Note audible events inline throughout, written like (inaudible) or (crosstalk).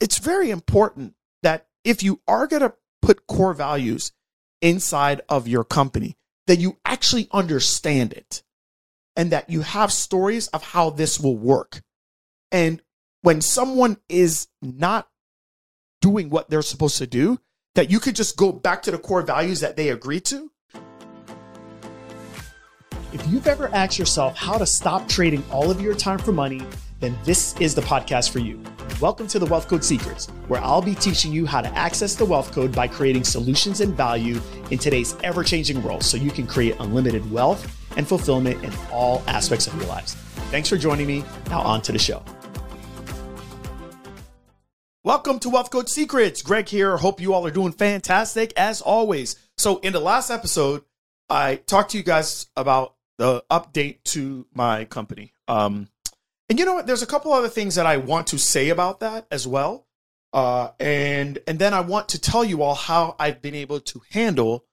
it's very important that if you are going to put core values inside of your company, that you actually understand it and that you have stories of how this will work. And when someone is not doing what they're supposed to do, that you could just go back to the core values that they agreed to. If you've ever asked yourself how to stop trading all of your time for money, then this is the podcast for you. Welcome to the Wealth Code Secrets, where I'll be teaching you how to access the wealth code by creating solutions and value in today's ever changing world so you can create unlimited wealth and fulfillment in all aspects of your lives. Thanks for joining me. Now, on to the show. Welcome to Wealth Code Secrets. Greg here. Hope you all are doing fantastic as always. So, in the last episode, I talked to you guys about the update to my company. Um, and you know what? There's a couple other things that I want to say about that as well. Uh, and and then I want to tell you all how I've been able to handle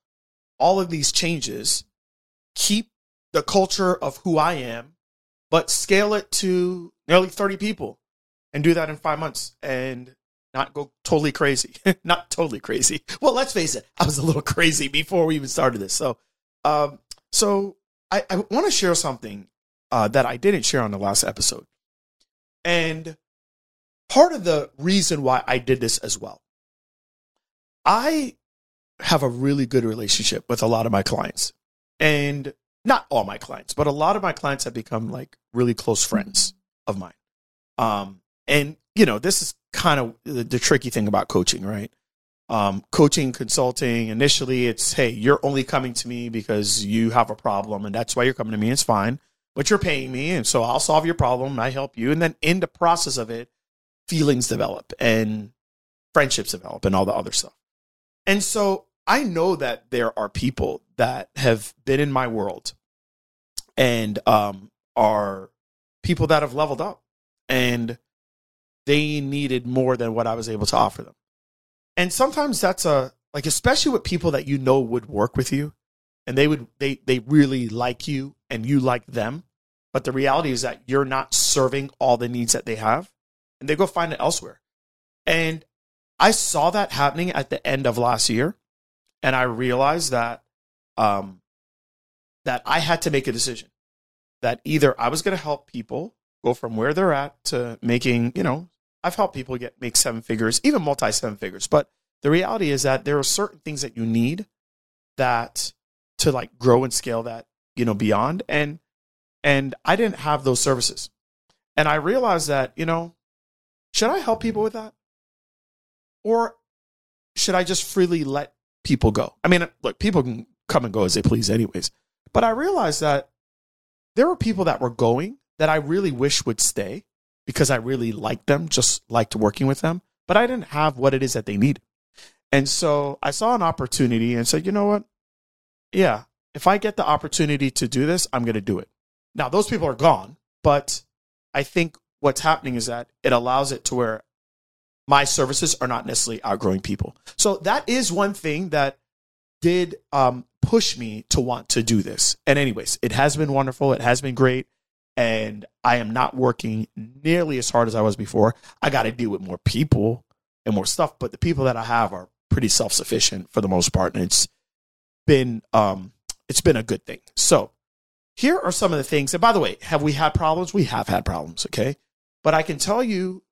all of these changes, keep the culture of who I am, but scale it to nearly 30 people and do that in five months and not go totally crazy. (laughs) not totally crazy. Well, let's face it, I was a little (laughs) crazy before we even started this. So, um, so I, I want to share something uh, that I didn't share on the last episode. And part of the reason why I did this as well, I have a really good relationship with a lot of my clients. And not all my clients, but a lot of my clients have become like really close friends of mine. Um, and you know, this is kind of the, the tricky thing about coaching, right? Um, coaching, consulting, initially it's, hey, you're only coming to me because you have a problem and that's why you're coming to me. It's fine but you're paying me. And so I'll solve your problem I help you. And then in the process of it, feelings develop and friendships develop and all the other stuff. And so I know that there are people that have been in my world and um, are people that have leveled up and they needed more than what I was able to offer them. And sometimes that's a like especially with people that you know would work with you and they would they they really like you and you like them but the reality is that you're not serving all the needs that they have and they go find it elsewhere. And i saw that happening at the end of last year and i realized that um that i had to make a decision. That either i was going to help people go from where they're at to making you know i've helped people get make seven figures even multi seven figures. But the reality is that there are certain things that you need that to like grow and scale that you know beyond. And and i didn't have those services. And i realized that you know should i help people with that? Or should i just freely let people go? I mean look people can come and go as they please anyways. But i realized that there were people that were going that i really wish would stay because i really liked them just liked working with them but i didn't have what it is that they need. and so i saw an opportunity and said you know what? Yeah, if I get the opportunity to do this, I'm going to do it. Now, those people are gone, but I think what's happening is that it allows it to where my services are not necessarily outgrowing people. So that is one thing that did um, push me to want to do this. And, anyways, it has been wonderful. It has been great. And I am not working nearly as hard as I was before. I got to deal with more people and more stuff, but the people that I have are pretty self sufficient for the most part. And it's been um, it's been a good thing. So here are some of the things. And by the way, have we had problems? We have had problems. Okay, but I can tell you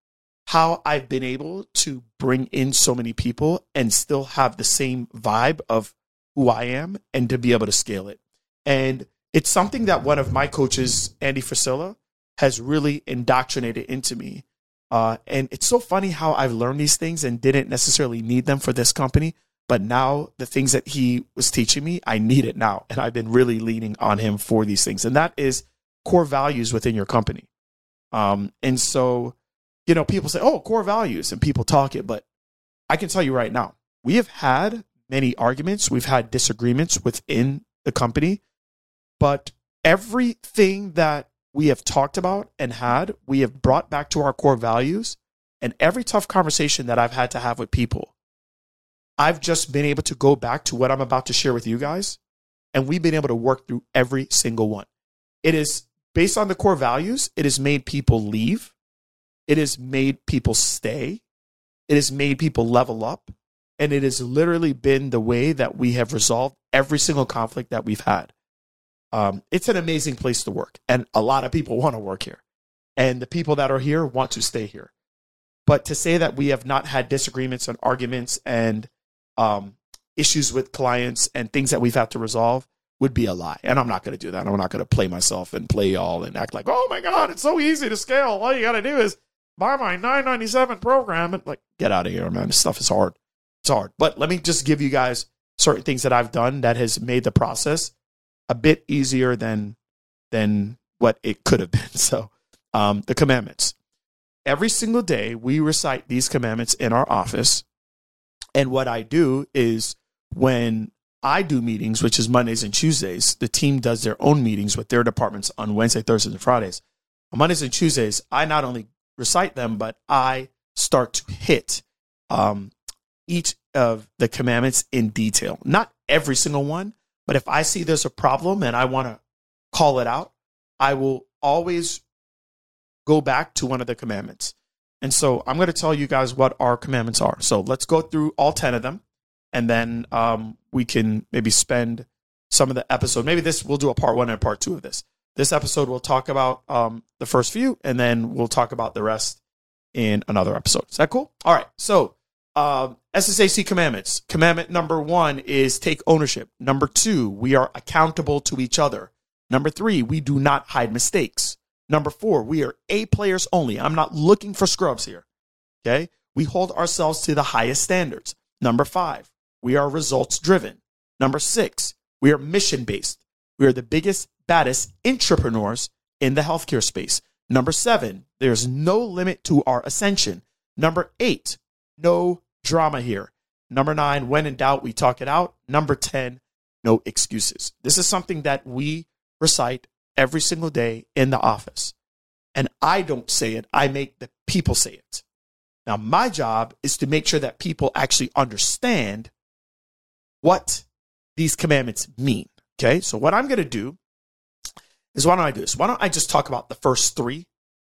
how I've been able to bring in so many people and still have the same vibe of who I am and to be able to scale it. And it's something that one of my coaches, Andy Frisella, has really indoctrinated into me. Uh, and it's so funny how I've learned these things and didn't necessarily need them for this company, but now the things that he was teaching me, I need it now. And I've been really leaning on him for these things. And that is core values within your company. Um, and so, you know, people say, oh, core values, and people talk it. But I can tell you right now, we have had many arguments, we've had disagreements within the company, but everything that we have talked about and had, we have brought back to our core values. And every tough conversation that I've had to have with people, I've just been able to go back to what I'm about to share with you guys, and we've been able to work through every single one. It is based on the core values, it has made people leave, it has made people stay, It has made people level up. And it has literally been the way that we have resolved every single conflict that we've had. Um, it's an amazing place to work. And a lot of people want to work here. And the people that are here want to stay here. But to say that we have not had disagreements and arguments and um, issues with clients and things that we've had to resolve would be a lie. And I'm not going to do that. I'm not going to play myself and play y'all and act like, oh my God, it's so easy to scale. All you got to do is buy my 997 program and like, get out of here, man. This stuff is hard. It's hard. But let me just give you guys certain things that I've done that has made the process a bit easier than than what it could have been. (laughs) So, um, the commandments. Every single day, we recite these commandments in our office. And what I do is when I do meetings, which is Mondays and Tuesdays. The team does their own meetings with their departments on Wednesday, Thursdays, and Fridays. On Mondays and Tuesdays, I not only recite them, but I start to hit um, each of the commandments in detail. Not every single one, but if I see there's a problem and I want to call it out, I will always go back to one of the commandments. And so I'm going to tell you guys what our commandments are. So let's go through all 10 of them and then um, we can maybe spend some of the episode. Maybe this we'll do a part one and a part two of this. This episode we'll talk about um, the first few, and then we'll talk about the rest in another episode. Is that cool? All right. So um, SSHC commandments. Commandment number one is take ownership. Number two, we are accountable to each other. Number three, we do not hide mistakes. Number four, we are A players only. I'm not looking for scrubs here. Okay. We hold ourselves to the highest standards. Number five, we are results driven. Number six, we are mission based. We are the biggest, baddest entrepreneurs in the healthcare space. Number seven, there's no limit to our ascension. Number eight, no drama here. Number nine, when in doubt, we talk it out. Number 10, no excuses. This is something that we recite every single day in the office. And I don't say it, I make the people say it. Now, my job is to make sure that people actually understand what these commandments mean. Okay, so what I'm going to do is why don't I do this? Why don't I just talk about the first three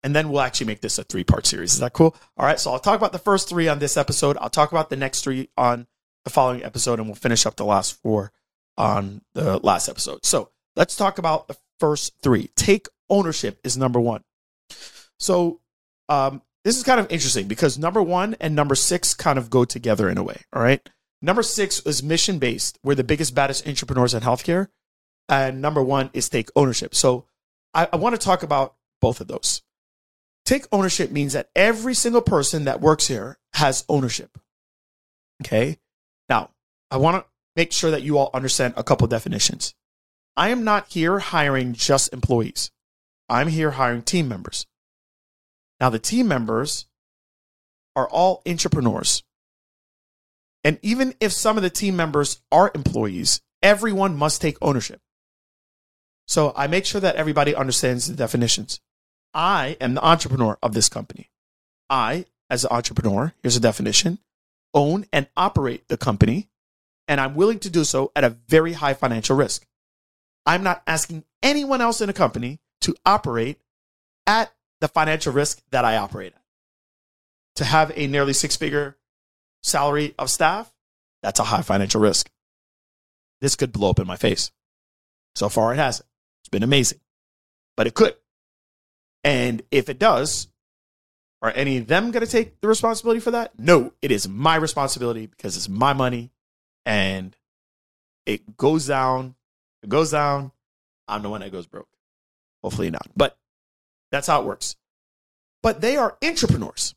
and then we'll actually make this a three part series. Is that cool? All right, so I'll talk about the first three on this episode. I'll talk about the next three on the following episode, and we'll finish up the last four on the last episode. So let's talk about the first three. Take ownership is number one. So um, this is kind of interesting because number one and number six kind of go together in a way. All right. Number six is mission based. We're the biggest, baddest entrepreneurs in healthcare. And number one is take ownership. So I, I want to talk about both of those. Take ownership means that every single person that works here has ownership. Okay. Now, I want to make sure that you all understand a couple definitions. I am not here hiring just employees. I'm here hiring team members. Now, the team members are all entrepreneurs. And even if some of the team members are employees, everyone must take ownership. So I make sure that everybody understands the definitions. I am the entrepreneur of this company. I, as an entrepreneur, here's a definition, own and operate the company, and I'm willing to do so at a very high financial risk. I'm not asking anyone else in a company to operate at the financial risk that I operate at. To have a nearly six figure salary of staff, that's a high financial risk. This could blow up in my face. So far, it hasn't. It's been amazing, but it could. And if it does, are any of them going to take the responsibility for that? No, it is my responsibility because it's my money and it goes down. It goes down. I'm the one that goes broke. Hopefully not. But that's how it works. But they are entrepreneurs.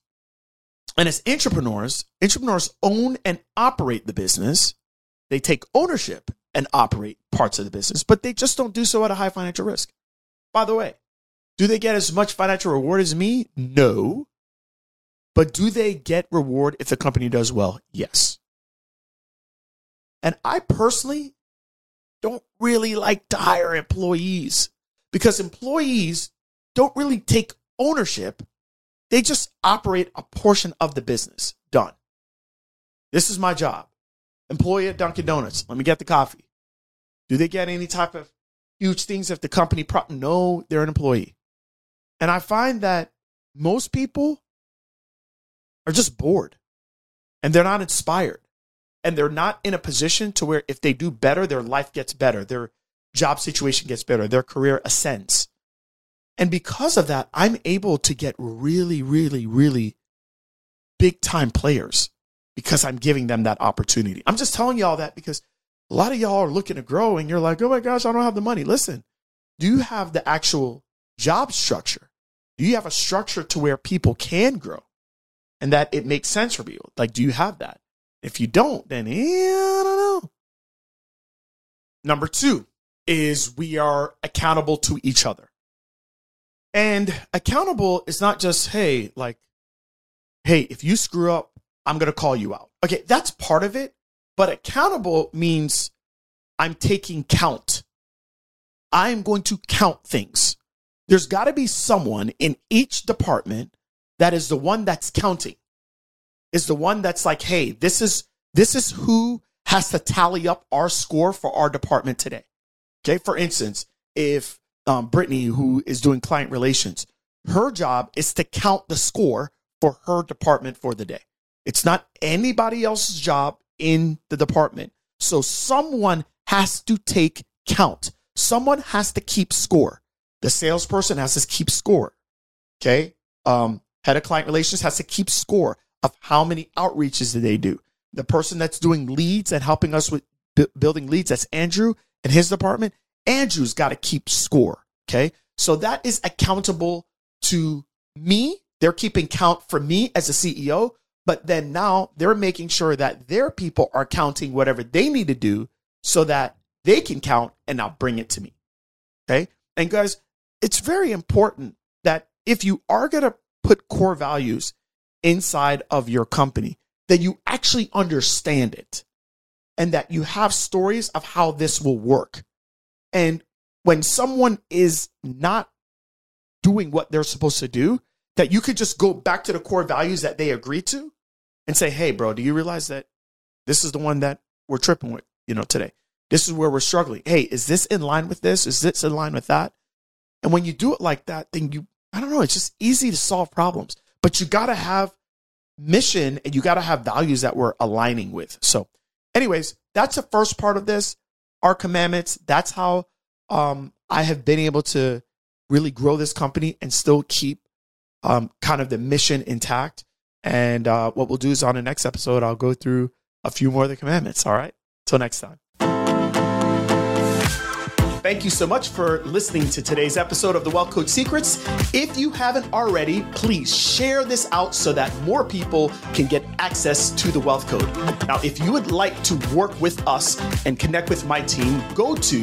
And as entrepreneurs, entrepreneurs own and operate the business. They take ownership and operate parts of the business, but they just don't do so at a high financial risk. By the way, do they get as much financial reward as me? No. But do they get reward if the company does well? Yes. And I personally don't really like to hire employees because employees don't really take ownership they just operate a portion of the business. Done. This is my job. Employee at Dunkin' Donuts. Let me get the coffee. Do they get any type of huge things if the company pro- no, they're an employee. And I find that most people are just bored. and they're not inspired and they're not in a position to where if they do better, their life gets better, their job situation gets better, their career ascends. And because of that, I'm able to get really, really, really big time players because I'm giving them that opportunity. I'm just telling y'all that because a lot of y'all are looking to grow and you're like, oh my gosh, I don't have the money. Listen, do you have the actual job structure? Do you have a structure to where people can grow and that it makes sense for you? Like, do you have that? If you don't, then eh, I don't know. Number two is we are accountable to each other. And accountable is not just, hey, like, hey, if you screw up, I'm going to call you out. Okay, that's part of it. But accountable means I'm taking count. I'm going to count things. There's got to be someone in each department that is the one that's counting is the one that's like, hey, this is this is who has to tally up our score for our department today. Okay, for instance, if um, Brittany, who is doing client relations, her job is to count the score for her department for the day. It's not anybody else's job in the department. So someone has to take count. Someone has to keep score. The salesperson has to keep score. Okay. Um, head of client relations has to keep score of how many outreaches do they do. The person that's doing leads and helping us with b- building leads, that's Andrew and his department. Andrew's got to keep score. Okay. So that is accountable to me. They're keeping count for me as a CEO, but then now they're making sure that their people are counting whatever they need to do so that they can count and now bring it to me. Okay. And guys, it's very important that if you are going to put core values inside of your company, that you actually understand it and that you have stories of how this will work. And when someone is not doing what they're supposed to do, that you could just go back to the core values that they agreed to and say, hey, bro, do you realize that this is the one that we're tripping with, you know, today? This is where we're struggling. Hey, is this in line with this? Is this in line with that? And when you do it like that, then you, I don't know, it's just easy to solve problems. But you got to have mission and you got to have values that we're aligning with. So, anyways, that's the first part of this. Our commandments. That's how um, I have been able to really grow this company and still keep um, kind of the mission intact. And uh, what we'll do is on the next episode, I'll go through a few more of the commandments. All right. Till next time. Thank you so much for listening to today's episode of the Wealth Code Secrets. If you haven't already, please share this out so that more people can get access to the Wealth Code. Now, if you would like to work with us and connect with my team, go to